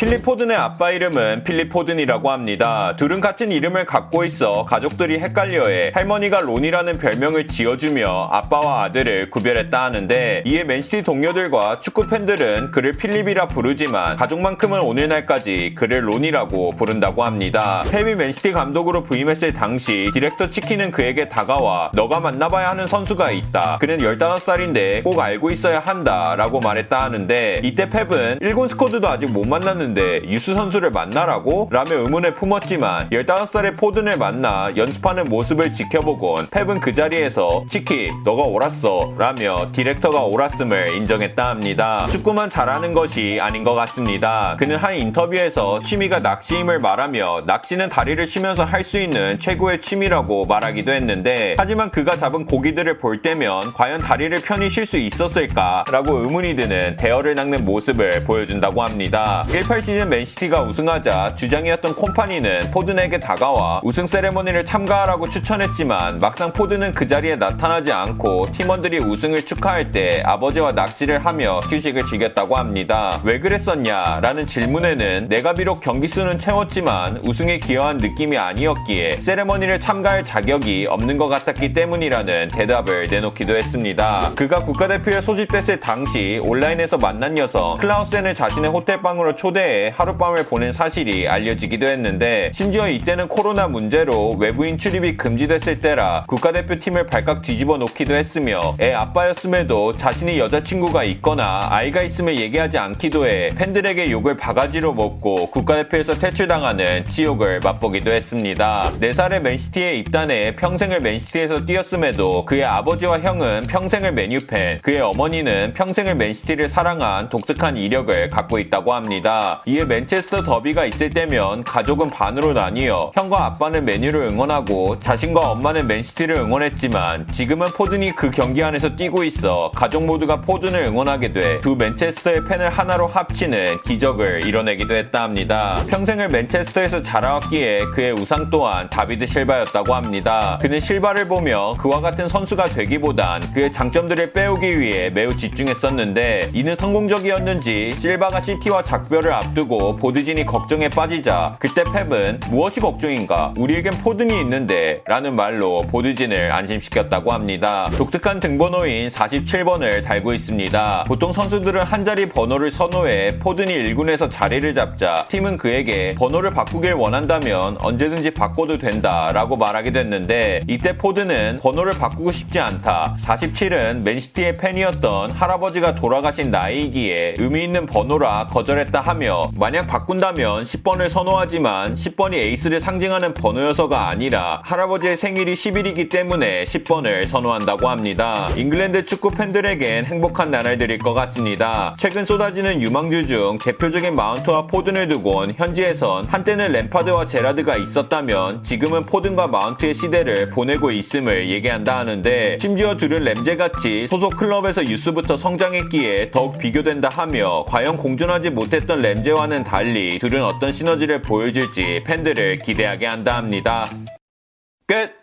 필립 포든의 아빠 이름은 필립 포든이라고 합니다. 둘은 같은 이름을 갖고 있어 가족들이 헷갈려해 할머니가 론이라는 별명을 지어주며 아빠와 아들을 구별했다 하는데 이에 맨시티 동료들과 축구 팬들은 그를 필립이라 부르지만 가족만큼은 오늘날까지 그를 론이라고 부른다고 합니다. 펩이 맨시티 감독으로 부임했을 당시 디렉터 치키는 그에게 다가와 너가 만나봐야 하는 선수가 있다. 그는 15살인데 꼭 알고 있어야 한다 라고 말했다 하는데 이때 펩은 1군 스쿼드도 아직 못 만났는데 있는데 유스 선수를 만나라고? 라며 의문을 품었지만 15살의 포든을 만나 연습하는 모습을 지켜보곤 펩은 그 자리에서 치키 너가 옳았어 라며 디렉터가 옳았음을 인정했다 합니다. 축구만 잘하는 것이 아닌 것 같습니다. 그는 한 인터뷰에서 취미가 낚시임을 말하며 낚시는 다리를 쉬면서 할 수 있는 최고의 취미라고 말하기도 했는데 하지만 그가 잡은 고기들을 볼 때면 과연 다리를 편히 쉴 수 있었을까 라고 의문이 드는 대어를 낚는 모습을 보여준다고 합니다. 18 시즌 맨시티가 우승하자 주장이었던 콤파니는 포든에게 다가와 우승 세레머니를 참가하라고 추천했지만 막상 포든은 그 자리에 나타나지 않고 팀원들이 우승을 축하할 때 아버지와 낚시를 하며 휴식을 즐겼다고 합니다. 왜 그랬었냐? 라는 질문에는 내가 비록 경기 수는 채웠지만 우승에 기여한 느낌이 아니었기에 세레머니를 참가할 자격이 없는 것 같았기 때문이라는 대답을 내놓기도 했습니다. 그가 국가대표에 소집됐을 당시 온라인에서 만난 여성 클라우센을 자신의 호텔방으로 초대해 하룻밤을 보낸 사실이 알려지기도 했는데 심지어 이때는 코로나 문제로 외부인 출입이 금지됐을 때라 국가대표팀을 발칵 뒤집어 놓기도 했으며 애 아빠였음에도 자신이 여자친구가 있거나 아이가 있음을 얘기하지 않기도 해 팬들에게 욕을 바가지로 먹고 국가대표에서 퇴출당하는 지옥을 맛보기도 했습니다. 4살의 맨시티에 입단해 평생을 맨시티에서 뛰었음에도 그의 아버지와 형은 평생을 메뉴팬, 그의 어머니는 평생을 맨시티를 사랑한 독특한 이력을 갖고 있다고 합니다. 이에 맨체스터 더비가 있을 때면 가족은 반으로 나뉘어 형과 아빠는 메뉴를 응원하고 자신과 엄마는 맨시티를 응원했지만 지금은 포든이 그 경기 안에서 뛰고 있어 가족 모두가 포든을 응원하게 돼 두 맨체스터의 팬을 하나로 합치는 기적을 이뤄내기도 했다 합니다. 평생을 맨체스터에서 자라왔기에 그의 우상 또한 다비드 실바였다고 합니다. 그는 실바를 보며 그와 같은 선수가 되기보단 그의 장점들을 빼오기 위해 매우 집중했었는데 이는 성공적이었는지 실바가 시티와 작별을 앞 두고 보드진이 걱정에 빠지자 그때 펩은 무엇이 걱정인가 우리에겐 포든이 있는데 라는 말로 보드진을 안심시켰다고 합니다. 독특한 등번호인 47번을 달고 있습니다. 보통 선수들은 한 자리 번호를 선호해 포든이 1군에서 자리를 잡자 팀은 그에게 번호를 바꾸길 원한다면 언제든지 바꿔도 된다 라고 말하게 됐는데 이때 포든은 번호를 바꾸고 싶지 않다. 47은 맨시티의 팬이었던 할아버지가 돌아가신 나이기에 의미 있는 번호라 거절했다 하며 만약 바꾼다면 10번을 선호하지만 10번이 에이스를 상징하는 번호여서가 아니라 할아버지의 생일이 10일이기 때문에 10번을 선호한다고 합니다. 잉글랜드 축구 팬들에겐 행복한 나날들일 것 같습니다. 최근 쏟아지는 유망주 중 대표적인 마운트와 포든을 두곤 현지에선 한때는 램파드와 제라드가 있었다면 지금은 포든과 마운트의 시대를 보내고 있음을 얘기한다 하는데 심지어 둘은 램제같이 소속 클럽에서 유스부터 성장했기에 더욱 비교된다 하며 과연 공존하지 못했던 램 제와는 달리 둘은 어떤 시너지를 보여줄지 팬들을 기대하게 한다 합니다. 끝!